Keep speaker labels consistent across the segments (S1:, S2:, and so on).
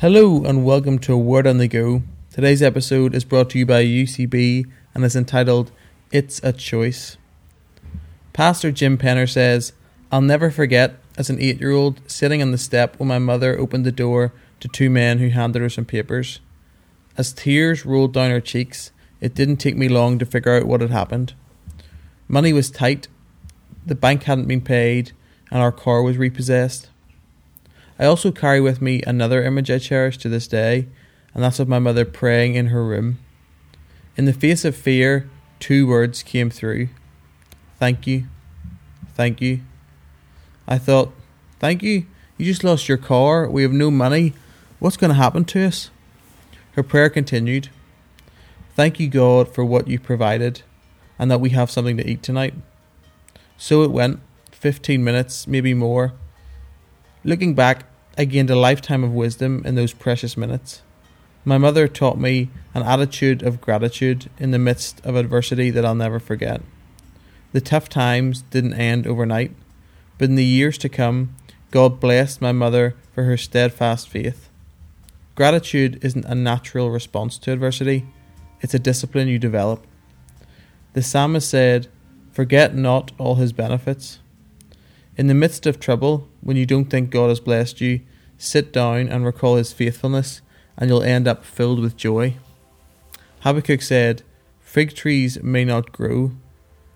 S1: Hello and welcome to a Word on the Go. Today's episode is brought to you by UCB and is entitled It's a Choice. Pastor Jim Penner says, I'll never forget as an eight year old sitting on the step when my mother opened the door to two men who handed her some papers. As tears rolled down her cheeks, it didn't take me long to figure out what had happened. Money was tight, the bank hadn't been paid, and our car was repossessed. I also carry with me another image I cherish to this day, and that's of my mother praying in her room. In the face of fear, two words came through Thank you. Thank you. I thought, Thank you. You just lost your car. We have no money. What's going to happen to us? Her prayer continued Thank you, God, for what you provided and that we have something to eat tonight. So it went 15 minutes, maybe more. Looking back, I gained a lifetime of wisdom in those precious minutes. My mother taught me an attitude of gratitude in the midst of adversity that I'll never forget. The tough times didn't end overnight, but in the years to come, God blessed my mother for her steadfast faith. Gratitude isn't a natural response to adversity, it's a discipline you develop. The psalmist said, Forget not all his benefits. In the midst of trouble, when you don't think God has blessed you, sit down and recall his faithfulness, and you'll end up filled with joy. Habakkuk said, Fig trees may not grow.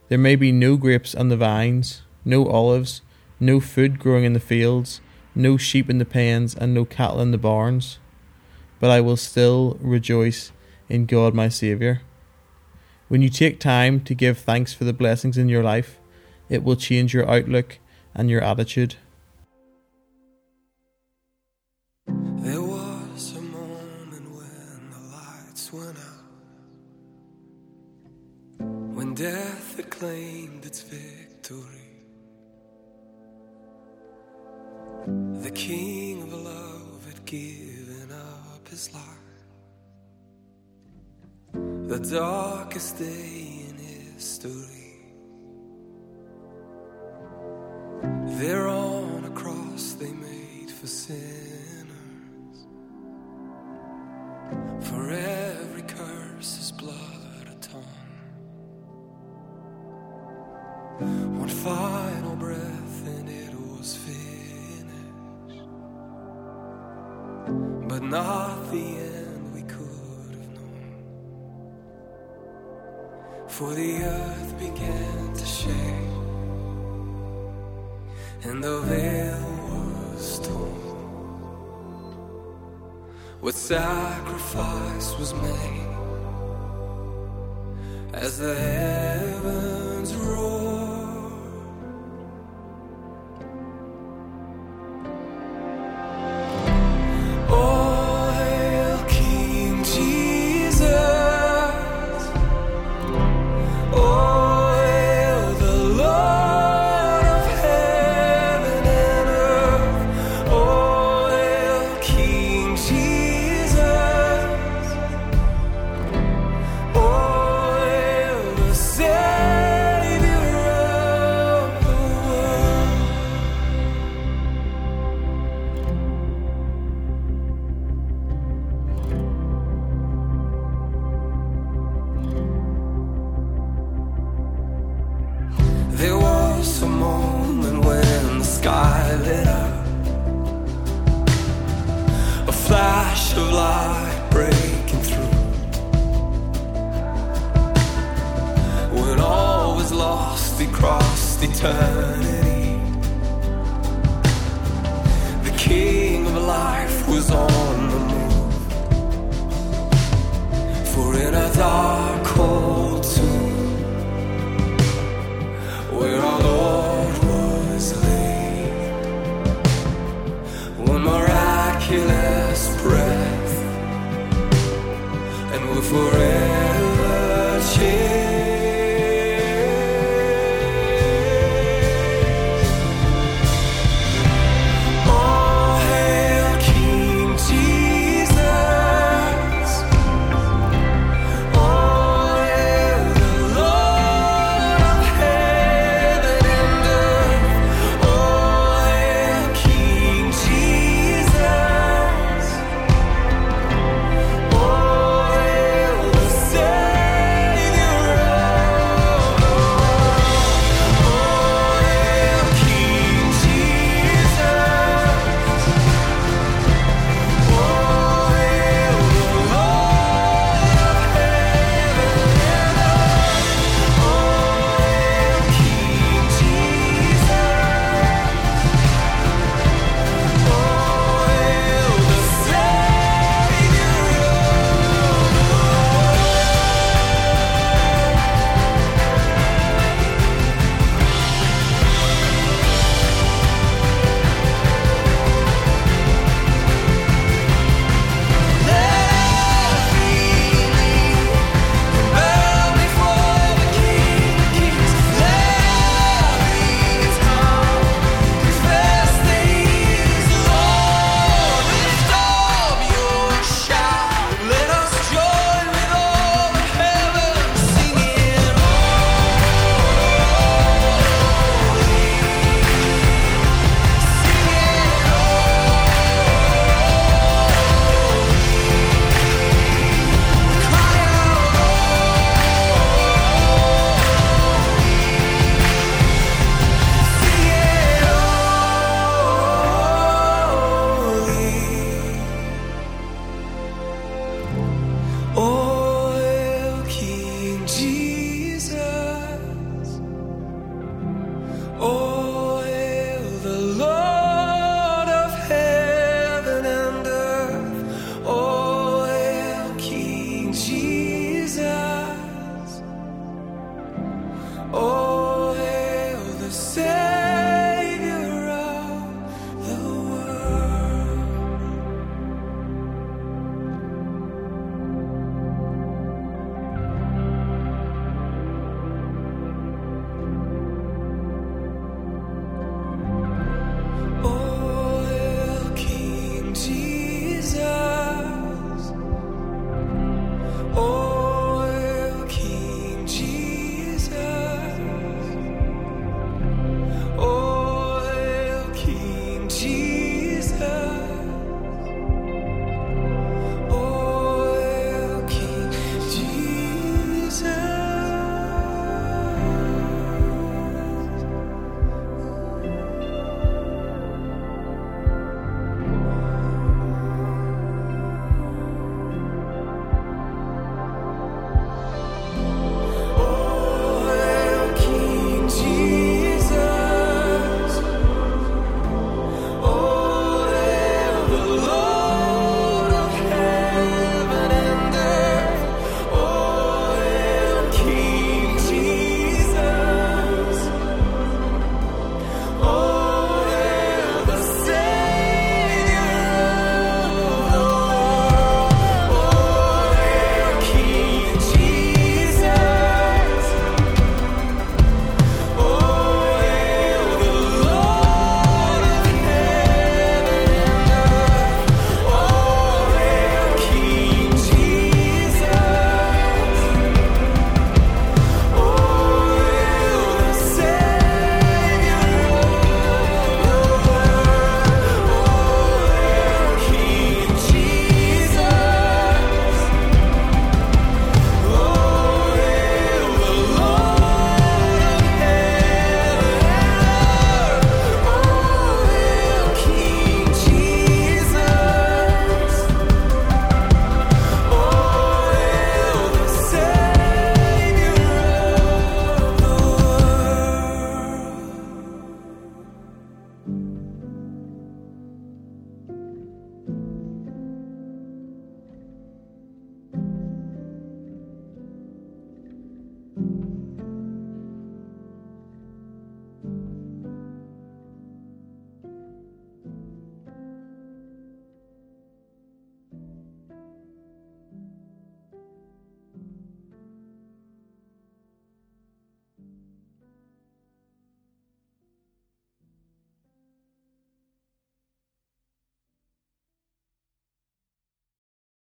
S1: There may be no grapes on the vines, no olives, no food growing in the fields, no sheep in the pens, and no cattle in the barns. But I will still rejoice in God my Saviour. When you take time to give thanks for the blessings in your life, it will change your outlook and your attitude.
S2: Went out, when death had claimed its victory. The King of love had given up his life. The darkest day in history. There on a cross they made for sinners. One final breath and it was finished. But not the end we could have known. For the earth began to shake. And the veil was torn. What sacrifice was made as the heavens sky lit up, a flash of light breaking through. When all was lost, we crossed eternity. The King of life was on the move. For in a dark, cold tomb where our miraculous breath, and we're forever. Oh.